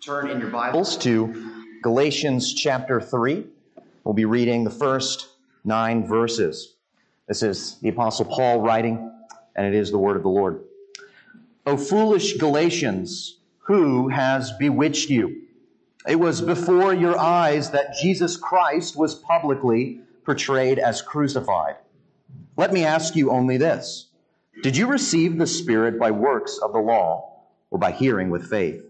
turn in your Bibles to Galatians chapter 3. We'll be reading the first nine verses. This is the Apostle Paul writing, and it is the word of the Lord. O foolish Galatians, who has bewitched you? It was before your eyes that Jesus Christ was publicly portrayed as crucified. Let me ask you only this Did you receive the Spirit by works of the law or by hearing with faith?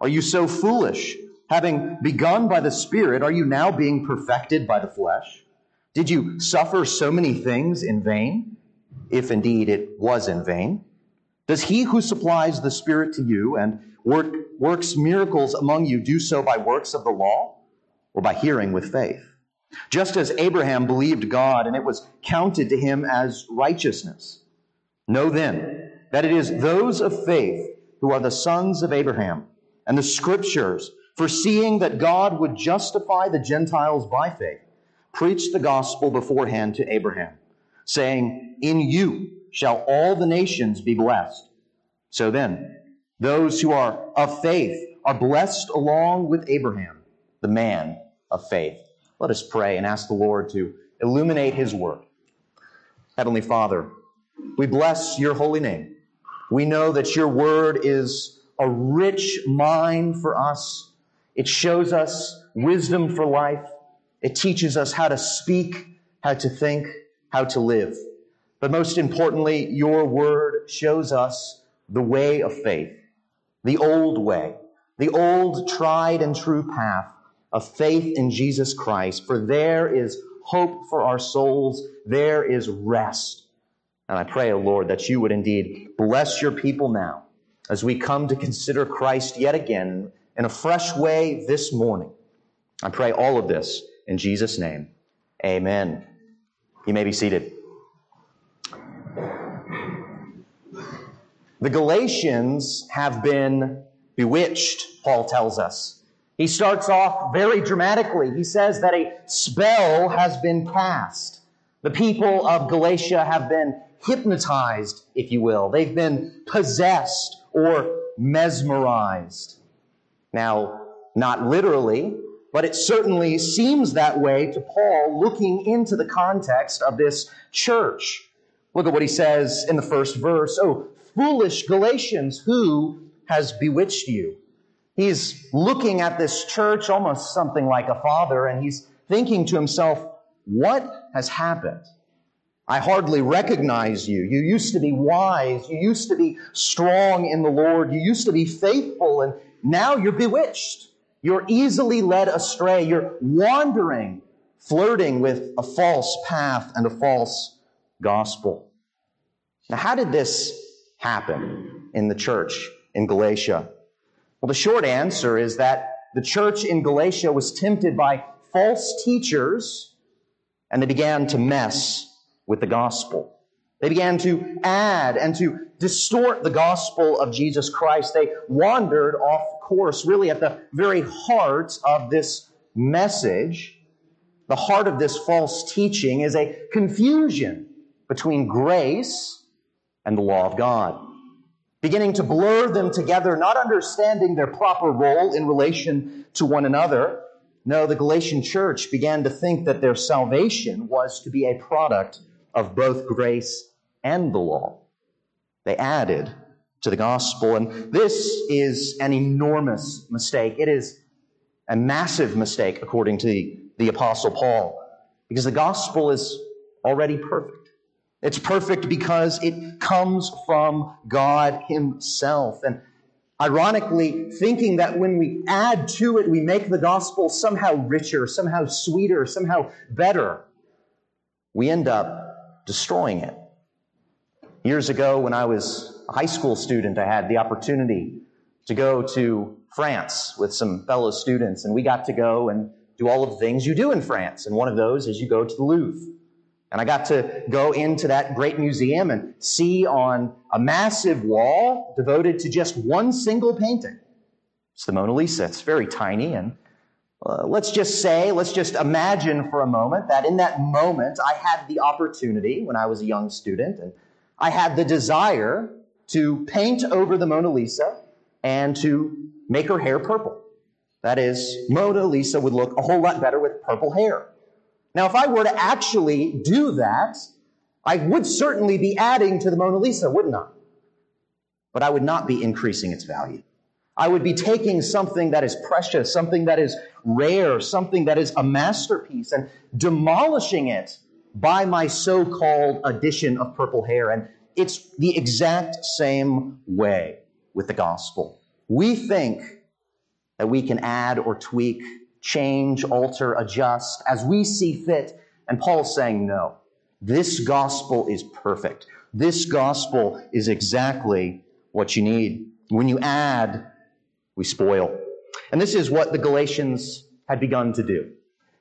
Are you so foolish? Having begun by the Spirit, are you now being perfected by the flesh? Did you suffer so many things in vain? If indeed it was in vain. Does he who supplies the Spirit to you and work, works miracles among you do so by works of the law or by hearing with faith? Just as Abraham believed God and it was counted to him as righteousness. Know then that it is those of faith who are the sons of Abraham and the scriptures, foreseeing that God would justify the Gentiles by faith, preached the gospel beforehand to Abraham, saying, In you shall all the nations be blessed. So then, those who are of faith are blessed along with Abraham, the man of faith. Let us pray and ask the Lord to illuminate his word. Heavenly Father, we bless your holy name. We know that your word is a rich mind for us. It shows us wisdom for life. It teaches us how to speak, how to think, how to live. But most importantly, your word shows us the way of faith, the old way, the old tried and true path of faith in Jesus Christ. For there is hope for our souls. There is rest. And I pray, O Lord, that you would indeed bless your people now as we come to consider Christ yet again in a fresh way this morning. I pray all of this in Jesus' name. Amen. You may be seated. The Galatians have been bewitched, Paul tells us. He starts off very dramatically. He says that a spell has been cast. The people of Galatia have been hypnotized, if you will. They've been possessed or mesmerized. Now, not literally, but it certainly seems that way to Paul looking into the context of this church. Look at what he says in the first verse. Oh, foolish Galatians, who has bewitched you? He's looking at this church almost something like a father, and he's thinking to himself, what has happened? I hardly recognize you. You used to be wise. You used to be strong in the Lord. You used to be faithful, and now you're bewitched. You're easily led astray. You're wandering, flirting with a false path and a false gospel. Now, how did this happen in the church in Galatia? Well, the short answer is that the church in Galatia was tempted by false teachers and they began to mess with the gospel. They began to add and to distort the gospel of Jesus Christ. They wandered off course, really at the very heart of this message. The heart of this false teaching is a confusion between grace and the law of God. Beginning to blur them together, not understanding their proper role in relation to one another. No, the Galatian church began to think that their salvation was to be a product of both grace and the law. They added to the gospel. And this is an enormous mistake. It is a massive mistake, according to the, the Apostle Paul, because the gospel is already perfect. It's perfect because it comes from God Himself. And ironically, thinking that when we add to it, we make the gospel somehow richer, somehow sweeter, somehow better, we end up destroying it. Years ago, when I was a high school student, I had the opportunity to go to France with some fellow students, and we got to go and do all of the things you do in France. And one of those is you go to the Louvre. And I got to go into that great museum and see on a massive wall devoted to just one single painting. It's the Mona Lisa. It's very tiny and uh, let's just say, let's just imagine for a moment that in that moment I had the opportunity when I was a young student and I had the desire to paint over the Mona Lisa and to make her hair purple. That is, Mona Lisa would look a whole lot better with purple hair. Now, if I were to actually do that, I would certainly be adding to the Mona Lisa, wouldn't I? But I would not be increasing its value. I would be taking something that is precious, something that is rare, something that is a masterpiece, and demolishing it by my so called addition of purple hair. And it's the exact same way with the gospel. We think that we can add or tweak, change, alter, adjust as we see fit. And Paul's saying, no, this gospel is perfect. This gospel is exactly what you need. When you add, we spoil. And this is what the Galatians had begun to do.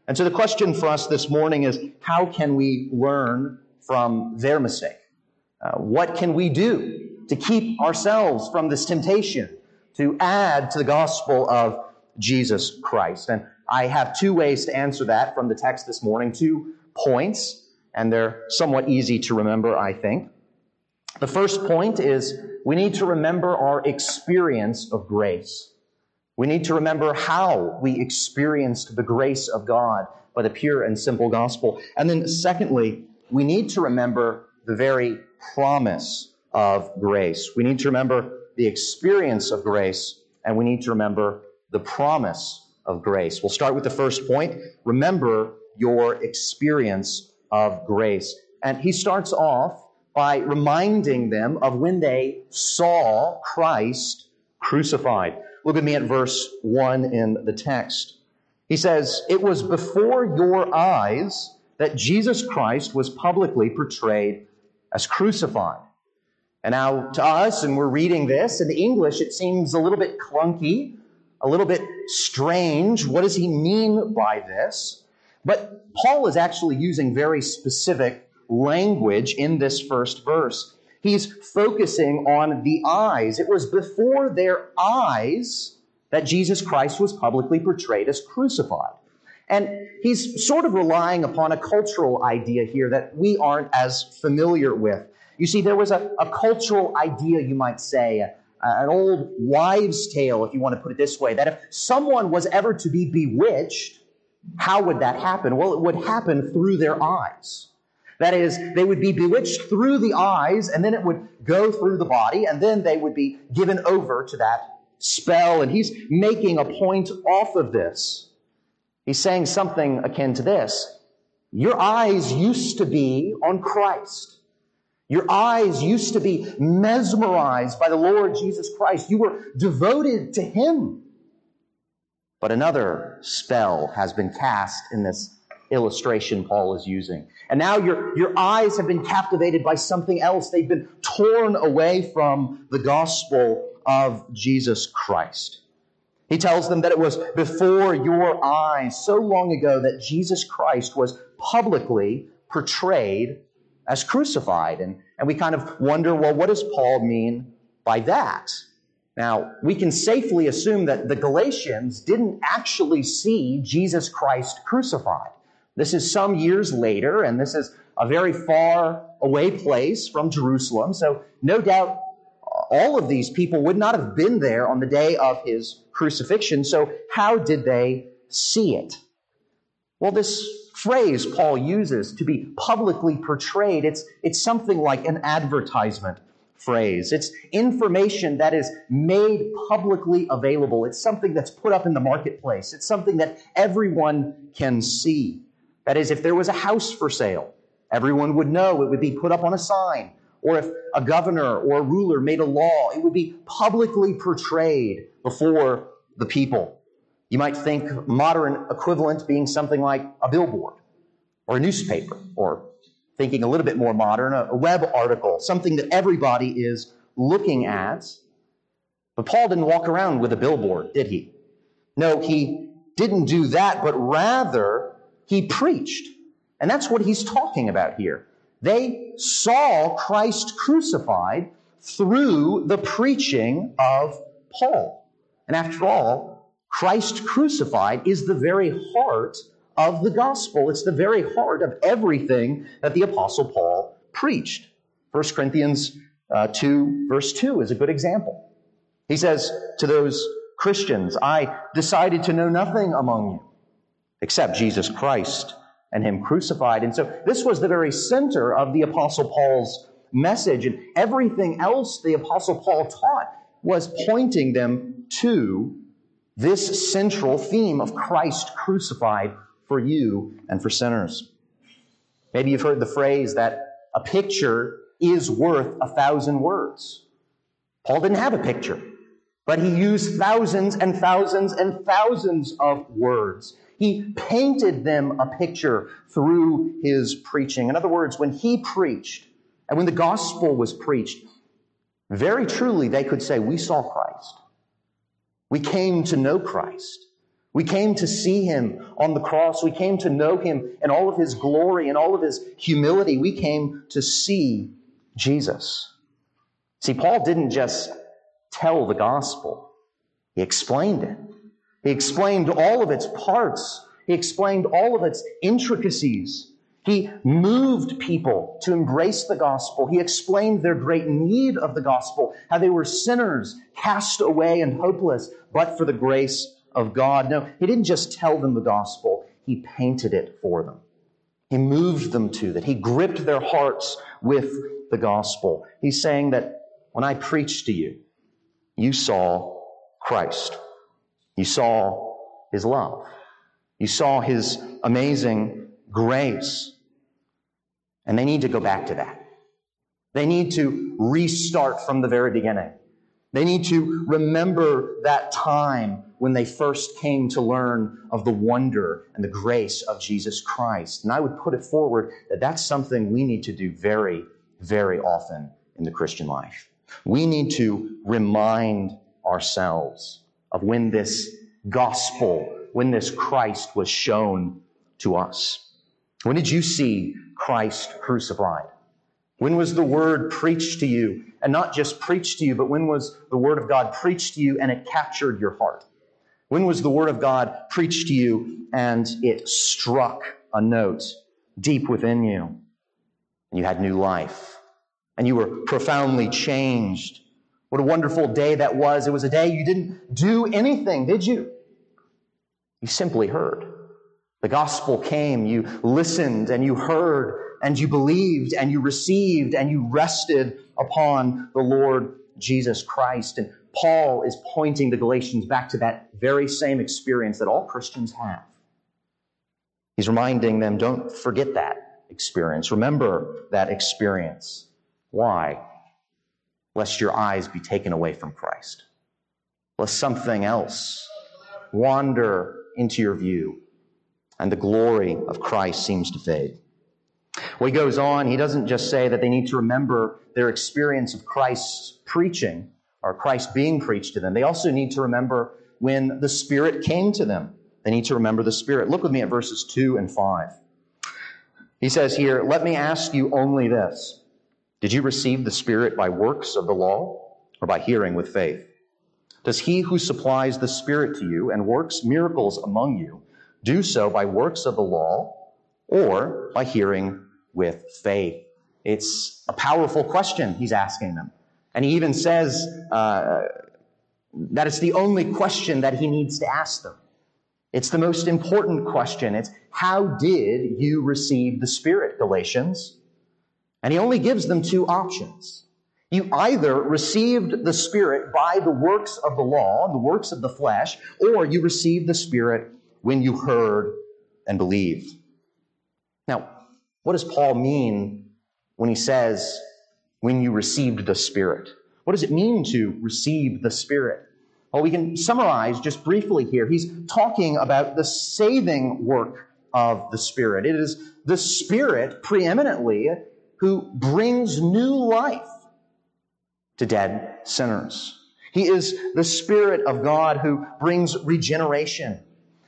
And so the question for us this morning is how can we learn from their mistake? Uh, what can we do to keep ourselves from this temptation to add to the gospel of Jesus Christ? And I have two ways to answer that from the text this morning, two points, and they're somewhat easy to remember, I think. The first point is we need to remember our experience of grace. We need to remember how we experienced the grace of God by the pure and simple gospel. And then secondly, we need to remember the very promise of grace. We need to remember the experience of grace, and we need to remember the promise of grace. We'll start with the first point. Remember your experience of grace. And he starts off by reminding them of when they saw Christ crucified. Look at me at verse 1 in the text. He says, It was before your eyes that Jesus Christ was publicly portrayed as crucified. And now to us, and we're reading this in English, it seems a little bit clunky, a little bit strange. What does he mean by this? But Paul is actually using very specific language in this first verse. He's focusing on the eyes. It was before their eyes that Jesus Christ was publicly portrayed as crucified. And he's sort of relying upon a cultural idea here that we aren't as familiar with. You see, there was a, a cultural idea, you might say, an old wives' tale, if you want to put it this way, that if someone was ever to be bewitched, how would that happen? Well, it would happen through their eyes. That is, they would be bewitched through the eyes, and then it would go through the body, and then they would be given over to that spell. And he's making a point off of this. He's saying something akin to this Your eyes used to be on Christ. Your eyes used to be mesmerized by the Lord Jesus Christ. You were devoted to Him. But another spell has been cast in this illustration Paul is using. And now your, your eyes have been captivated by something else. They've been torn away from the gospel of Jesus Christ. He tells them that it was before your eyes so long ago that Jesus Christ was publicly portrayed as crucified. And, and we kind of wonder, well, what does Paul mean by that? Now, we can safely assume that the Galatians didn't actually see Jesus Christ crucified. This is some years later, and this is a very far away place from Jerusalem. So, no doubt, all of these people would not have been there on the day of his crucifixion. So, how did they see it? Well, this phrase Paul uses to be publicly portrayed, it's, it's something like an advertisement phrase. It's information that is made publicly available. It's something that's put up in the marketplace. It's something that everyone can see. That is, if there was a house for sale, everyone would know it would be put up on a sign. Or if a governor or a ruler made a law, it would be publicly portrayed before the people. You might think modern equivalent being something like a billboard or a newspaper, or thinking a little bit more modern, a web article, something that everybody is looking at. But Paul didn't walk around with a billboard, did he? No, he didn't do that, but rather he preached. And that's what he's talking about here. They saw Christ crucified through the preaching of Paul. And after all, Christ crucified is the very heart of the gospel. It's the very heart of everything that the apostle Paul preached. 1 Corinthians uh, 2 verse 2 is a good example. He says to those Christians, I decided to know nothing among you except Jesus Christ and Him crucified. And so this was the very center of the Apostle Paul's message. And everything else the Apostle Paul taught was pointing them to this central theme of Christ crucified for you and for sinners. Maybe you've heard the phrase that a picture is worth a thousand words. Paul didn't have a picture, but he used thousands and thousands and thousands of words. He painted them a picture through his preaching. In other words, when he preached and when the gospel was preached, very truly they could say, We saw Christ. We came to know Christ. We came to see him on the cross. We came to know him in all of his glory and all of his humility. We came to see Jesus. See, Paul didn't just tell the gospel, he explained it. He explained all of its parts, he explained all of its intricacies. He moved people to embrace the gospel. He explained their great need of the gospel, how they were sinners, cast away and hopeless, but for the grace of God. No, he didn't just tell them the gospel, he painted it for them. He moved them to that. He gripped their hearts with the gospel. He's saying that when I preached to you, you saw Christ. You saw his love. You saw his amazing grace. And they need to go back to that. They need to restart from the very beginning. They need to remember that time when they first came to learn of the wonder and the grace of Jesus Christ. And I would put it forward that that's something we need to do very, very often in the Christian life. We need to remind ourselves of when this gospel, when this Christ was shown to us. When did you see Christ crucified? When was the word preached to you? And not just preached to you, but when was the word of God preached to you and it captured your heart? When was the word of God preached to you and it struck a note deep within you? And you had new life. And you were profoundly changed. What a wonderful day that was. It was a day you didn't do anything, did you? You simply heard. The gospel came, you listened and you heard and you believed and you received and you rested upon the Lord Jesus Christ. And Paul is pointing the Galatians back to that very same experience that all Christians have. He's reminding them, don't forget that experience. Remember that experience. Why? Lest your eyes be taken away from Christ. Lest something else wander into your view and the glory of Christ seems to fade. Well, he goes on, he doesn't just say that they need to remember their experience of Christ's preaching or Christ being preached to them. They also need to remember when the Spirit came to them. They need to remember the Spirit. Look with me at verses 2 and 5. He says here, Let me ask you only this Did you receive the Spirit by works of the law or by hearing with faith? Does he who supplies the Spirit to you and works miracles among you do so by works of the law or by hearing with faith? It's a powerful question he's asking them. And he even says uh, that it's the only question that he needs to ask them. It's the most important question. It's how did you receive the Spirit, Galatians? And he only gives them two options. You either received the Spirit by the works of the law, and the works of the flesh, or you received the Spirit when you heard and believed. Now, what does Paul mean when he says, when you received the Spirit? What does it mean to receive the Spirit? Well, we can summarize just briefly here. He's talking about the saving work of the Spirit. It is the Spirit preeminently who brings new life to dead sinners. He is the Spirit of God who brings regeneration.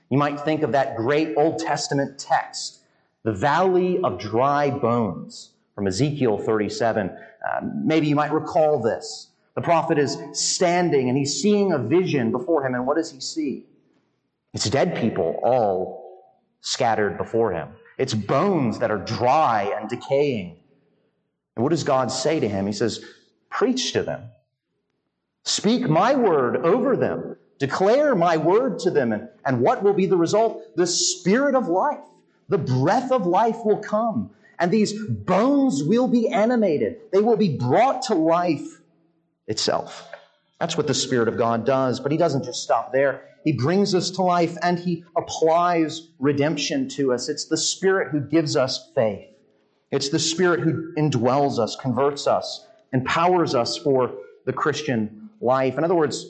You might think of that great Old Testament text, the valley of dry bones from Ezekiel 37. Uh, maybe you might recall this. The prophet is standing and he's seeing a vision before him, and what does he see? It's dead people all scattered before him. It's bones that are dry and decaying. And what does God say to him? He says, Preach to them. Speak my word over them. Declare my word to them. And, and what will be the result? The spirit of life, the breath of life will come. And these bones will be animated. They will be brought to life itself. That's what the Spirit of God does. But He doesn't just stop there. He brings us to life and He applies redemption to us. It's the Spirit who gives us faith. It's the Spirit who indwells us, converts us, empowers us for the Christian life. In other words,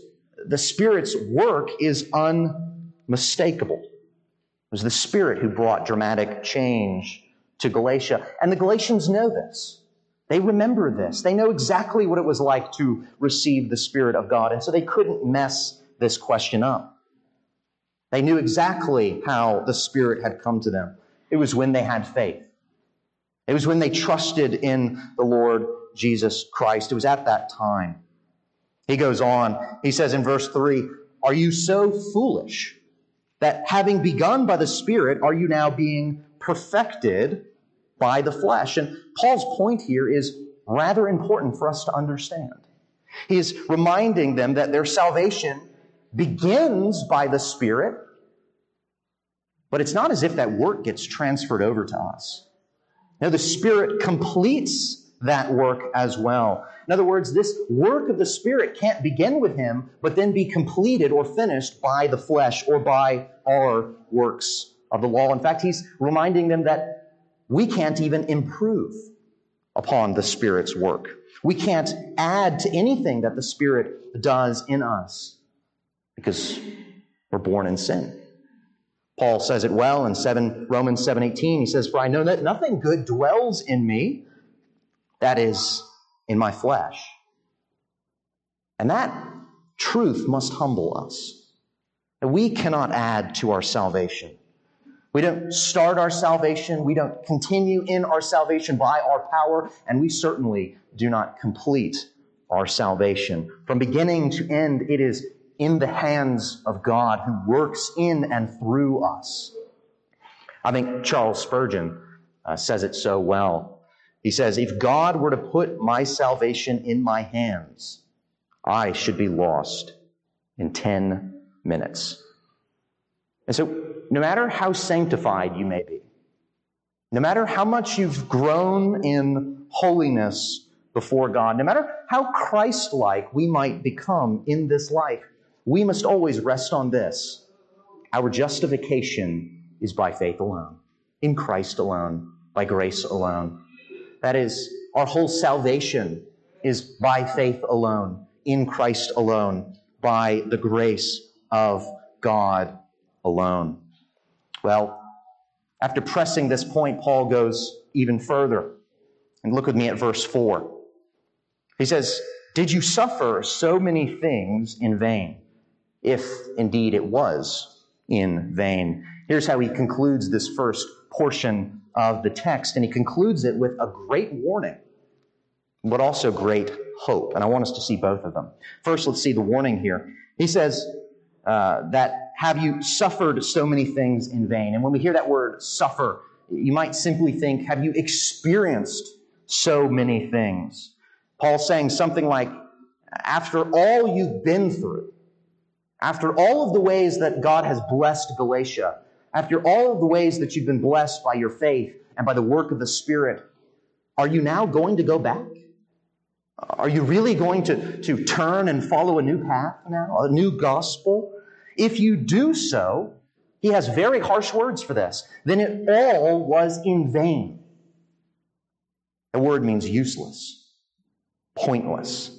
the Spirit's work is unmistakable. It was the Spirit who brought dramatic change to Galatia. And the Galatians know this. They remember this. They know exactly what it was like to receive the Spirit of God. And so they couldn't mess this question up. They knew exactly how the Spirit had come to them. It was when they had faith. It was when they trusted in the Lord Jesus Christ. It was at that time. He goes on. He says in verse 3 Are you so foolish that having begun by the Spirit, are you now being perfected by the flesh? And Paul's point here is rather important for us to understand. He's reminding them that their salvation begins by the Spirit, but it's not as if that work gets transferred over to us. No, the Spirit completes that work as well. In other words, this work of the Spirit can't begin with Him, but then be completed or finished by the flesh or by our works of the law. In fact, He's reminding them that we can't even improve upon the Spirit's work. We can't add to anything that the Spirit does in us because we're born in sin. Paul says it well in 7, Romans 7:18. He says, "For I know that nothing good dwells in me, that is, in my flesh. And that truth must humble us. We cannot add to our salvation. We don't start our salvation. We don't continue in our salvation by our power. And we certainly do not complete our salvation. From beginning to end, it is in the hands of God who works in and through us. I think Charles Spurgeon uh, says it so well. He says, If God were to put my salvation in my hands, I should be lost in 10 minutes. And so, no matter how sanctified you may be, no matter how much you've grown in holiness before God, no matter how Christ like we might become in this life, we must always rest on this. Our justification is by faith alone, in Christ alone, by grace alone. That is, our whole salvation is by faith alone, in Christ alone, by the grace of God alone. Well, after pressing this point, Paul goes even further. And look with me at verse 4. He says, Did you suffer so many things in vain? If indeed it was in vain. Here's how he concludes this first portion of the text, and he concludes it with a great warning, but also great hope. And I want us to see both of them. First, let's see the warning here. He says uh, that have you suffered so many things in vain? And when we hear that word suffer, you might simply think, have you experienced so many things? Paul's saying something like, after all you've been through, after all of the ways that God has blessed Galatia, after all of the ways that you've been blessed by your faith and by the work of the Spirit, are you now going to go back? Are you really going to, to turn and follow a new path now, a new gospel? If you do so, he has very harsh words for this. Then it all was in vain. The word means useless, pointless,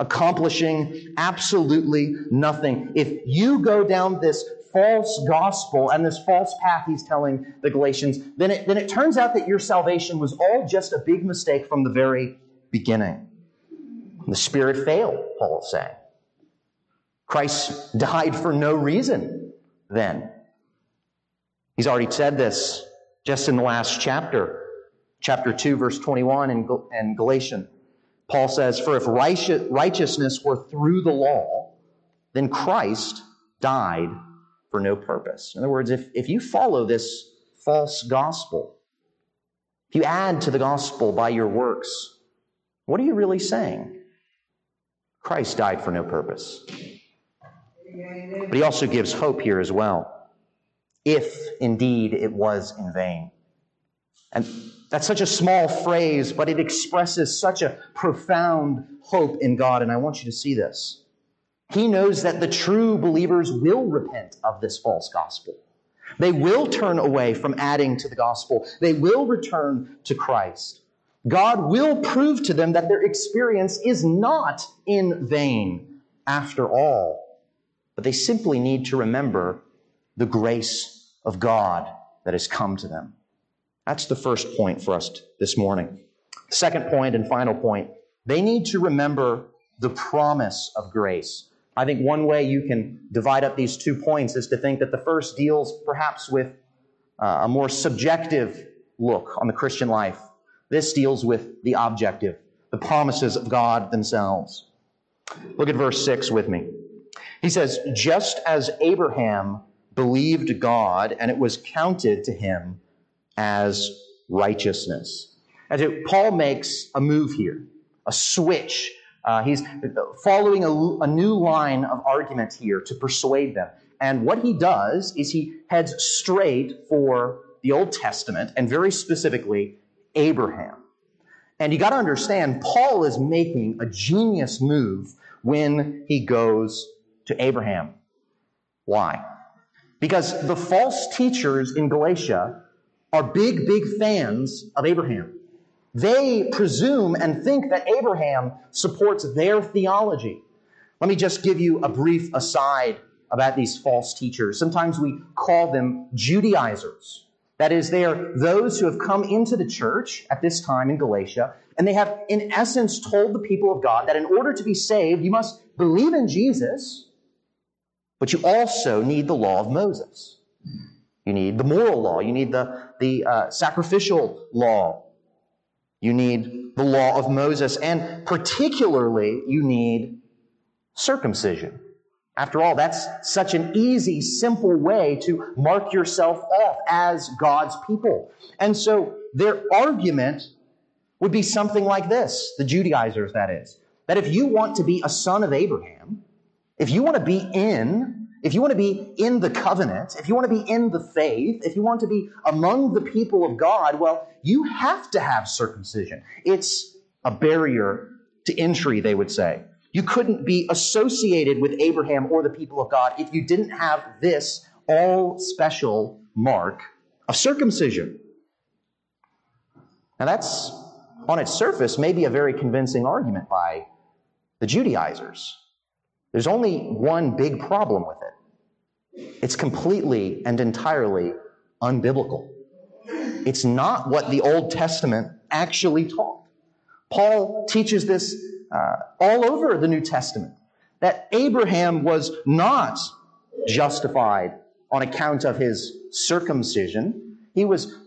accomplishing absolutely nothing. If you go down this false gospel and this false path he's telling the Galatians, then it, then it turns out that your salvation was all just a big mistake from the very beginning. The Spirit failed, Paul is saying. Christ died for no reason then. He's already said this just in the last chapter, chapter 2, verse 21 in, Galatians. Paul says, For if righteousness were through the law, then Christ died for no purpose. In other words, if, if you follow this false gospel, if you add to the gospel by your works, what are you really saying? Christ died for no purpose. But he also gives hope here as well. If indeed it was in vain. And that's such a small phrase, but it expresses such a profound hope in God. And I want you to see this. He knows that the true believers will repent of this false gospel. They will turn away from adding to the gospel. They will return to Christ. God will prove to them that their experience is not in vain after all. But they simply need to remember the grace of God that has come to them. That's the first point for us this morning. Second point and final point they need to remember the promise of grace. I think one way you can divide up these two points is to think that the first deals perhaps with uh, a more subjective look on the Christian life. This deals with the objective, the promises of God themselves. Look at verse 6 with me. He says, Just as Abraham believed God and it was counted to him as righteousness. And so Paul makes a move here, a switch. Uh, he's following a, a new line of argument here to persuade them. And what he does is he heads straight for the Old Testament, and very specifically, Abraham. And you got to understand, Paul is making a genius move when he goes to Abraham. Why? Because the false teachers in Galatia are big, big fans of Abraham. They presume and think that Abraham supports their theology. Let me just give you a brief aside about these false teachers. Sometimes we call them Judaizers. That is, they are those who have come into the church at this time in Galatia, and they have, in essence, told the people of God that in order to be saved, you must believe in Jesus, but you also need the law of Moses. You need the moral law. You need the, the uh, sacrificial law. You need the law of Moses. And particularly, you need circumcision. After all, that's such an easy, simple way to mark yourself off as God's people. And so their argument would be something like this the Judaizers, that is. That if you want to be a son of Abraham, if you want to be in if you want to be in the covenant, if you want to be in the faith, if you want to be among the people of God, well, you have to have circumcision. It's a barrier to entry, they would say. You couldn't be associated with Abraham or the people of God if you didn't have this all special mark of circumcision. Now, that's on its surface maybe a very convincing argument by the Judaizers. There's only one big problem with it. It's completely and entirely unbiblical. It's not what the Old Testament actually taught. Paul teaches this uh, all over the New Testament that Abraham was not justified on account of his circumcision. He was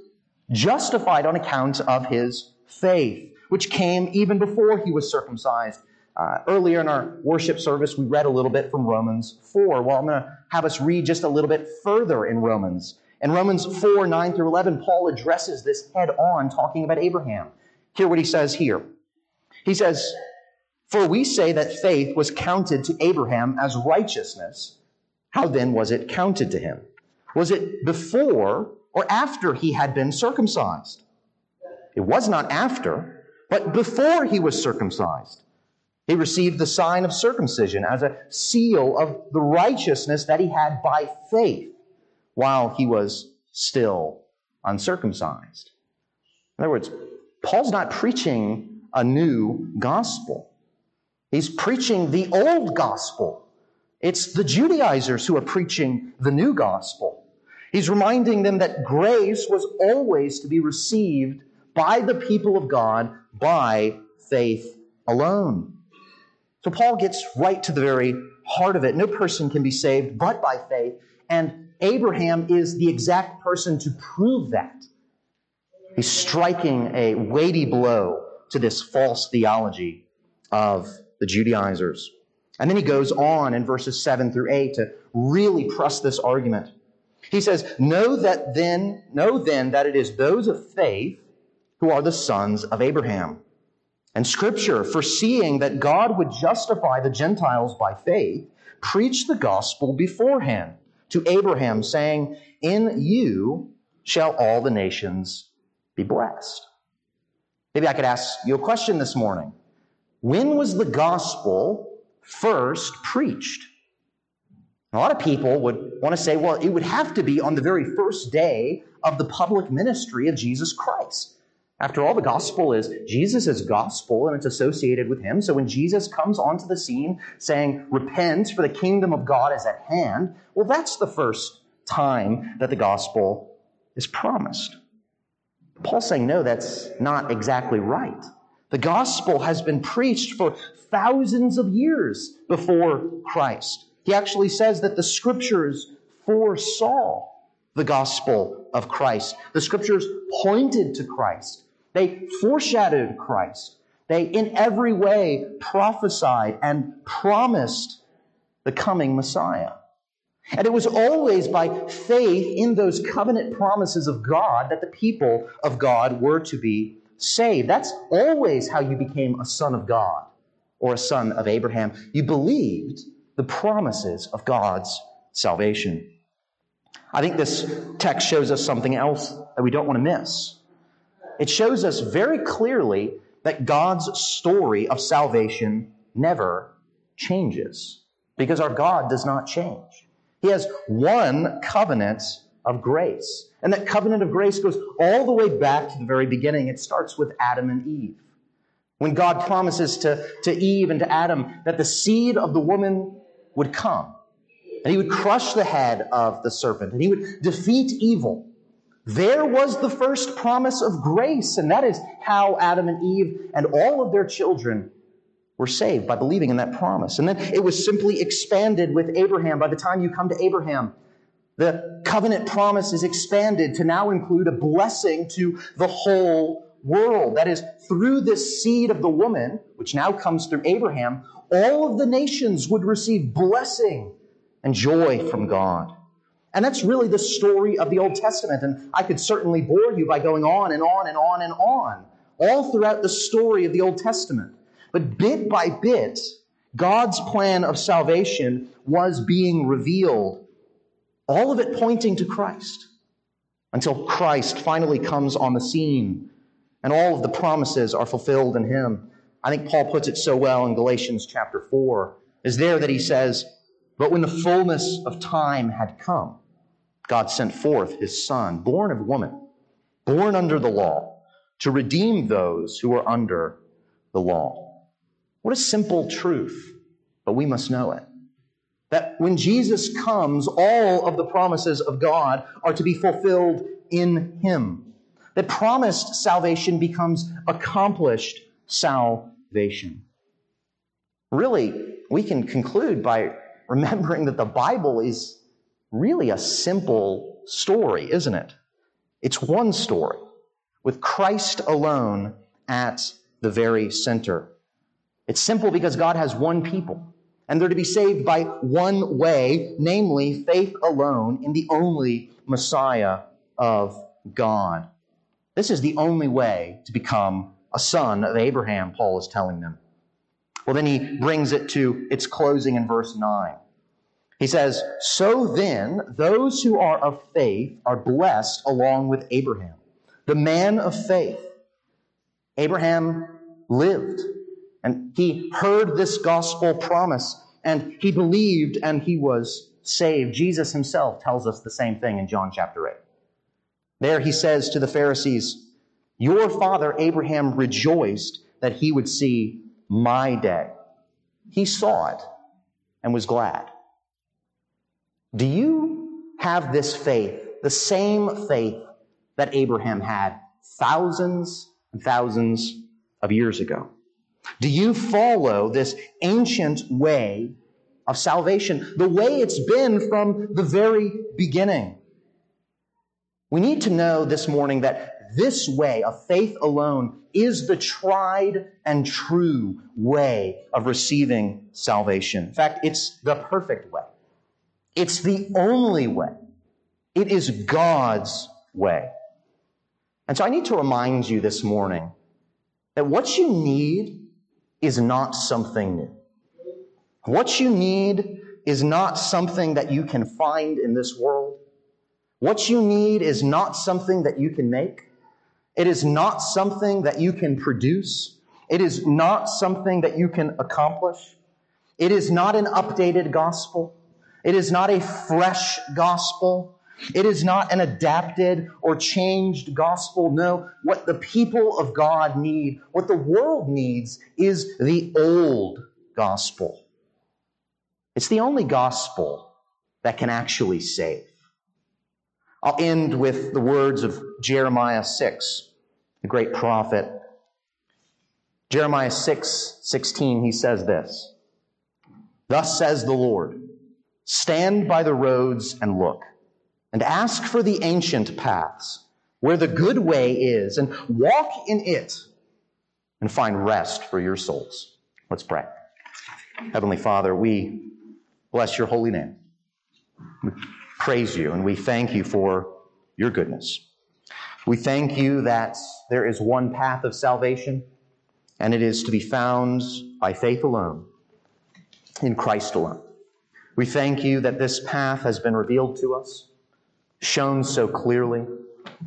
justified on account of his faith, which came even before he was circumcised. Uh, earlier in our worship service, we read a little bit from Romans 4. Well, I'm going to have us read just a little bit further in Romans. In Romans 4, 9 through 11, Paul addresses this head on, talking about Abraham. Hear what he says here. He says, For we say that faith was counted to Abraham as righteousness. How then was it counted to him? Was it before or after he had been circumcised? It was not after, but before he was circumcised. He received the sign of circumcision as a seal of the righteousness that he had by faith while he was still uncircumcised. In other words, Paul's not preaching a new gospel. He's preaching the old gospel. It's the Judaizers who are preaching the new gospel. He's reminding them that grace was always to be received by the people of God by faith alone. So Paul gets right to the very heart of it. No person can be saved but by faith. And Abraham is the exact person to prove that. He's striking a weighty blow to this false theology of the Judaizers. And then he goes on in verses 7 through 8 to really press this argument. He says, Know that then, know then that it is those of faith who are the sons of Abraham. And Scripture, foreseeing that God would justify the Gentiles by faith, preached the gospel beforehand to Abraham, saying, In you shall all the nations be blessed. Maybe I could ask you a question this morning. When was the gospel first preached? A lot of people would want to say, well, it would have to be on the very first day of the public ministry of Jesus Christ. After all, the gospel is Jesus' gospel and it's associated with him. So when Jesus comes onto the scene saying, Repent, for the kingdom of God is at hand, well, that's the first time that the gospel is promised. Paul's saying, No, that's not exactly right. The gospel has been preached for thousands of years before Christ. He actually says that the scriptures foresaw the gospel of Christ. The scriptures pointed to Christ. They foreshadowed Christ. They, in every way, prophesied and promised the coming Messiah. And it was always by faith in those covenant promises of God that the people of God were to be saved. That's always how you became a son of God or a son of Abraham. You believed the promises of God's salvation. I think this text shows us something else that we don't want to miss. It shows us very clearly that God's story of salvation never changes because our God does not change. He has one covenant of grace. And that covenant of grace goes all the way back to the very beginning. It starts with Adam and Eve. When God promises to, to Eve and to Adam that the seed of the woman would come, and he would crush the head of the serpent, and he would defeat evil. There was the first promise of grace, and that is how Adam and Eve and all of their children were saved by believing in that promise. And then it was simply expanded with Abraham. By the time you come to Abraham, the covenant promise is expanded to now include a blessing to the whole world. That is, through this seed of the woman, which now comes through Abraham, all of the nations would receive blessing and joy from God. And that's really the story of the Old Testament. And I could certainly bore you by going on and on and on and on, all throughout the story of the Old Testament. But bit by bit, God's plan of salvation was being revealed, all of it pointing to Christ, until Christ finally comes on the scene and all of the promises are fulfilled in him. I think Paul puts it so well in Galatians chapter 4. Is there that he says, But when the fullness of time had come, God sent forth his Son, born of woman, born under the law, to redeem those who are under the law what a simple truth, but we must know it. That when Jesus comes, all of the promises of God are to be fulfilled in Him. That promised salvation becomes accomplished salvation. Really, we can conclude by remembering that the Bible is really a simple story, isn't it? It's one story with Christ alone at the very center. It's simple because God has one people, and they're to be saved by one way, namely faith alone in the only Messiah of God. This is the only way to become a son of Abraham, Paul is telling them. Well, then he brings it to its closing in verse 9. He says, So then, those who are of faith are blessed along with Abraham, the man of faith. Abraham lived and he heard this gospel promise and he believed and he was saved. Jesus himself tells us the same thing in John chapter 8. There he says to the Pharisees, Your father Abraham rejoiced that he would see my day. He saw it and was glad. Do you have this faith, the same faith that Abraham had thousands and thousands of years ago? Do you follow this ancient way of salvation, the way it's been from the very beginning? We need to know this morning that this way of faith alone is the tried and true way of receiving salvation. In fact, it's the perfect way. It's the only way. It is God's way. And so I need to remind you this morning that what you need is not something new. What you need is not something that you can find in this world. What you need is not something that you can make. It is not something that you can produce. It is not something that you can accomplish. It is not an updated gospel. It is not a fresh gospel. It is not an adapted or changed gospel. No, what the people of God need, what the world needs, is the old gospel. It's the only gospel that can actually save. I'll end with the words of Jeremiah 6, the great prophet. Jeremiah 6, 16, he says this. Thus says the Lord, stand by the roads and look, and ask for the ancient paths, where the good way is, and walk in it, and find rest for your souls. Let's pray. Heavenly Father, we bless your holy name. We praise you, and we thank you for your goodness. We thank you that there is one path of salvation, and it is to be found by faith alone in Christ alone. We thank you that this path has been revealed to us, shown so clearly,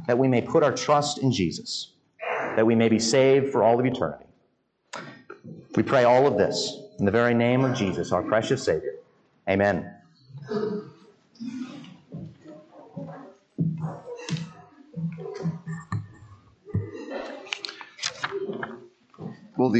that we may put our trust in Jesus, that we may be saved for all of eternity. We pray all of this in the very name of Jesus, our precious Savior. Amen. Will the